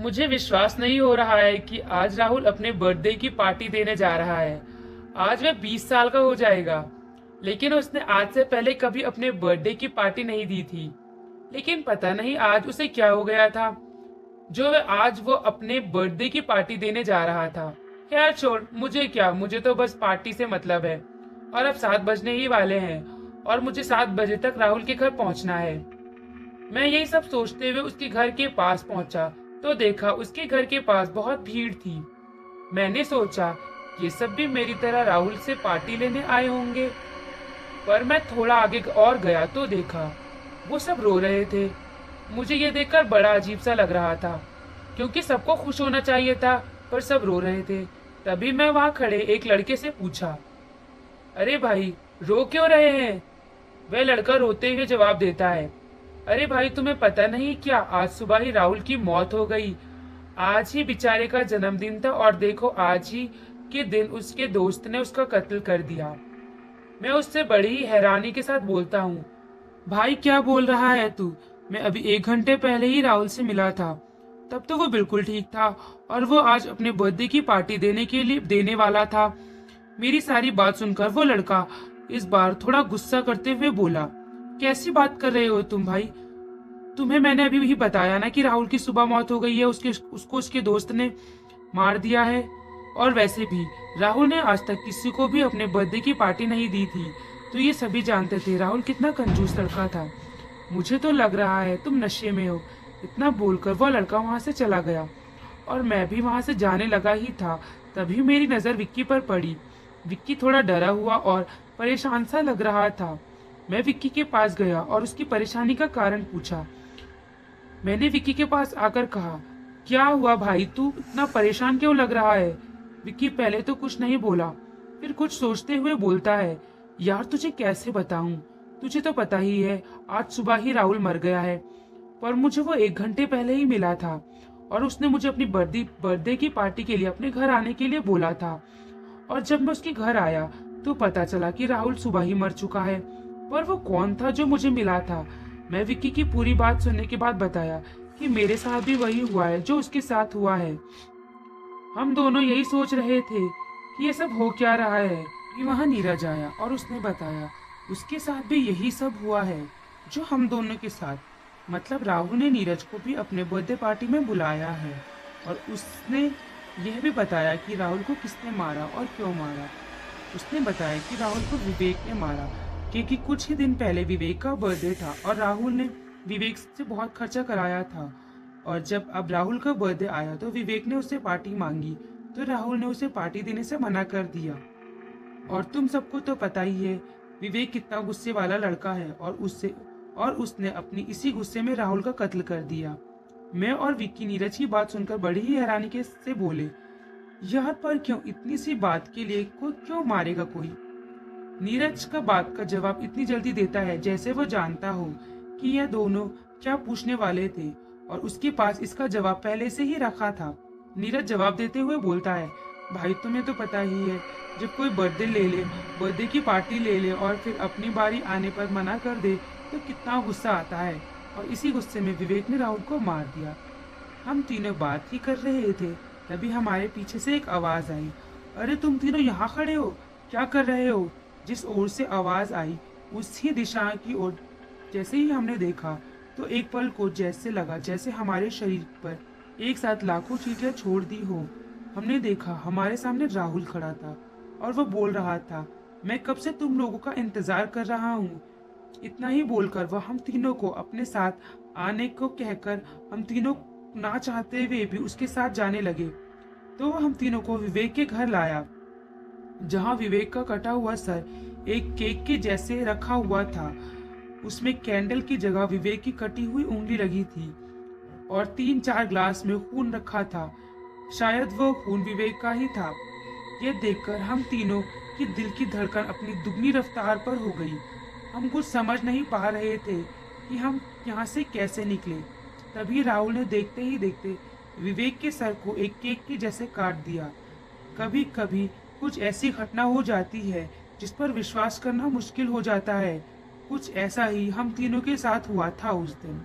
मुझे विश्वास नहीं हो रहा है कि आज राहुल अपने बर्थडे की पार्टी देने जा रहा है। आज वह 20 साल का हो जाएगा। लेकिन उसने आज से पहले कभी अपने बर्थडे की पार्टी नहीं दी थी। लेकिन पता नहीं आज उसे क्या हो गया था। जो वह आज वो अपने बर्थडे की पार्टी देने जा रहा था। खैर छोड़, मुझे क्या? मुझे तो बस पार्टी से मतलब है। और अब सात बजने ही वाले हैं और मुझे सात बजे तक राहुल के घर पहुँचना है। मैं यही सब सोचते हुए उसके घर के पास पहुँचा। तो देखा उसके घर के पास बहुत भीड़ थी। मैंने सोचा, ये सब भी मेरी तरह राहुल से पार्टी लेने आए होंगे। पर मैं थोड़ा आगे और गया तो देखा, वो सब रो रहे थे। मुझे ये देखकर बड़ा अजीब सा लग रहा था, क्योंकि सबको खुश होना चाहिए था, पर सब रो रहे थे। तभी मैं वहाँ खड़े एक लड़के से पूछा, अरे भाई, रो क्यों रहे हैं? वह लड़का रोते हुए जवाब देता है अरे भाई, तुम्हें पता नहीं क्या आज सुबह ही राहुल की मौत हो गई। आज ही बेचारे का जन्मदिन था और देखो आज ही के दिन उसके दोस्त ने उसका कत्ल कर दिया। मैं उससे बड़ी ही हैरानी के साथ बोलता हूँ, भाई, क्या बोल रहा है तू? मैं अभी एक घंटे पहले ही राहुल से मिला था। तब तो वो बिल्कुल ठीक था और वो आज अपने बर्थडे की पार्टी देने के लिए देने वाला था। मेरी सारी बात सुनकर वो लड़का इस बार थोड़ा गुस्सा करते हुए बोला कैसी बात कर रहे हो तुम भाई? तुम्हें मैंने अभी भी बताया ना कि राहुल की सुबह मौत हो गई है, उसके, उसको उसके दोस्त ने मार दिया है। और वैसे भी, राहुल ने आज तक किसी को भी अपने बर्थडे की पार्टी नहीं दी थी। तो ये सभी जानते थे, राहुल कितना कंजूस लड़का था। मुझे तो लग रहा है तुम नशे में हो। इतना बोलकर वह लड़का वहाँ से चला गया। और मैं भी वहाँ से जाने लगा ही था, तभी मेरी नज़र विक्की पर पड़ी। विक्की थोड़ा डरा हुआ और परेशान सा लग रहा था। मैं विक्की के पास गया और उसकी परेशानी का कारण पूछा। मैंने विक्की के पास आकर कहा, क्या हुआ भाई? तू इतना परेशान क्यों लग रहा है? विक्की पहले तो कुछ नहीं बोला, फिर कुछ सोचते हुए बोलता है, यार, तुझे कैसे बताऊँ? तुझे तो पता ही है, आज सुबह ही राहुल मर गया है। पर मुझे वो एक घंटे पहले ही मिला था और उसने मुझे अपनी बर्थडे बर्थडे की पार्टी के लिए अपने घर आने के लिए बोला था। और जब मैं उसके घर आया तो पता चला कि राहुल सुबह ही मर चुका है। पर वो कौन था जो मुझे मिला था? मैं विक्की की पूरी बात सुनने के बाद बताया कि मेरे साथ भी वही हुआ है जो उसके साथ हुआ है। हम दोनों यही सोच रहे थे कि ये सब हो क्या रहा है। कि वहाँ नीरज आया और उसने बताया, उसके साथ भी यही सब हुआ है, जो हम दोनों के साथ। मतलब राहुल ने नीरज को भी अपने बर्थडे पार्टी में बुलाया है और उसने यह भी बताया कि राहुल को किसने मारा और क्यों मारा। उसने बताया कि राहुल को विवेक ने मारा क्योंकि कुछ ही दिन पहले विवेक का बर्थडे था और राहुल ने विवेक से बहुत खर्चा कराया था। और जब अब राहुल का बर्थडे आया तो विवेक ने उससे पार्टी मांगी तो राहुल ने उसे पार्टी देने से मना कर दिया। और तुम सबको तो पता ही है, विवेक कितना गुस्से वाला लड़का है और उससे, और उसने अपनी इसी गुस्से में राहुल का कत्ल कर दिया। मैं और विक्की नीरज की बात सुनकर बड़ी ही हैरानी के से बोले, यहाँ पर क्यों इतनी सी बात के लिए कोई क्यों मारेगा कोई? नीरज का बात का जवाब इतनी जल्दी देता है जैसे वो जानता हो कि यह दोनों क्या पूछने वाले थे और उसके पास इसका जवाब पहले से ही रखा था। नीरज जवाब देते हुए बोलता है, भाई, तुम्हें तो पता ही है, जब कोई बर्थडे ले ले, बर्थडे की पार्टी ले ले और फिर अपनी बारी आने पर मना कर दे तो कितना गुस्सा आता है। और इसी गुस्से में विवेक ने राहुल को मार दिया। हम तीनों बात ही कर रहे थे, तभी हमारे पीछे से एक आवाज़ आई, अरे, तुम तीनों यहाँ खड़े हो, क्या कर रहे हो? जिस ओर से आवाज़ आई, उसी दिशा की ओर। जैसे ही हमने देखा तो एक पल को जैसे लगा जैसे हमारे शरीर पर एक साथ लाखों चीटियाँ छोड़ दी हो। हमने देखा, हमारे सामने राहुल खड़ा था और वो बोल रहा था, मैं कब से तुम लोगों का इंतज़ार कर रहा हूँ? इतना ही बोलकर वह हम तीनों को अपने साथ आने को कहकर हम तीनों ना चाहते हुए भी उसके साथ जाने लगे। तो वह हम तीनों को विवेक के घर लाया। जहाँ विवेक का कटा हुआ सर एक केक के जैसे रखा हुआ था, उसमें कैंडल की जगह विवेक की कटी हुई उंगली लगी थी और तीन चार ग्लास में खून रखा था। शायद वो खून विवेक का ही था। यह देखकर हम तीनों की दिल की धड़कन अपनी दुगनी रफ्तार पर हो गई। हम कुछ समझ नहीं पा रहे थे कि हम यहाँ से कैसे निकले। तभी राहुल ने देखते ही देखते विवेक के सर को एक केक के जैसे काट दिया। कभी कभी कुछ ऐसी घटना हो जाती है जिस पर विश्वास करना मुश्किल हो जाता है। कुछ ऐसा ही हम तीनों के साथ हुआ था उस दिन।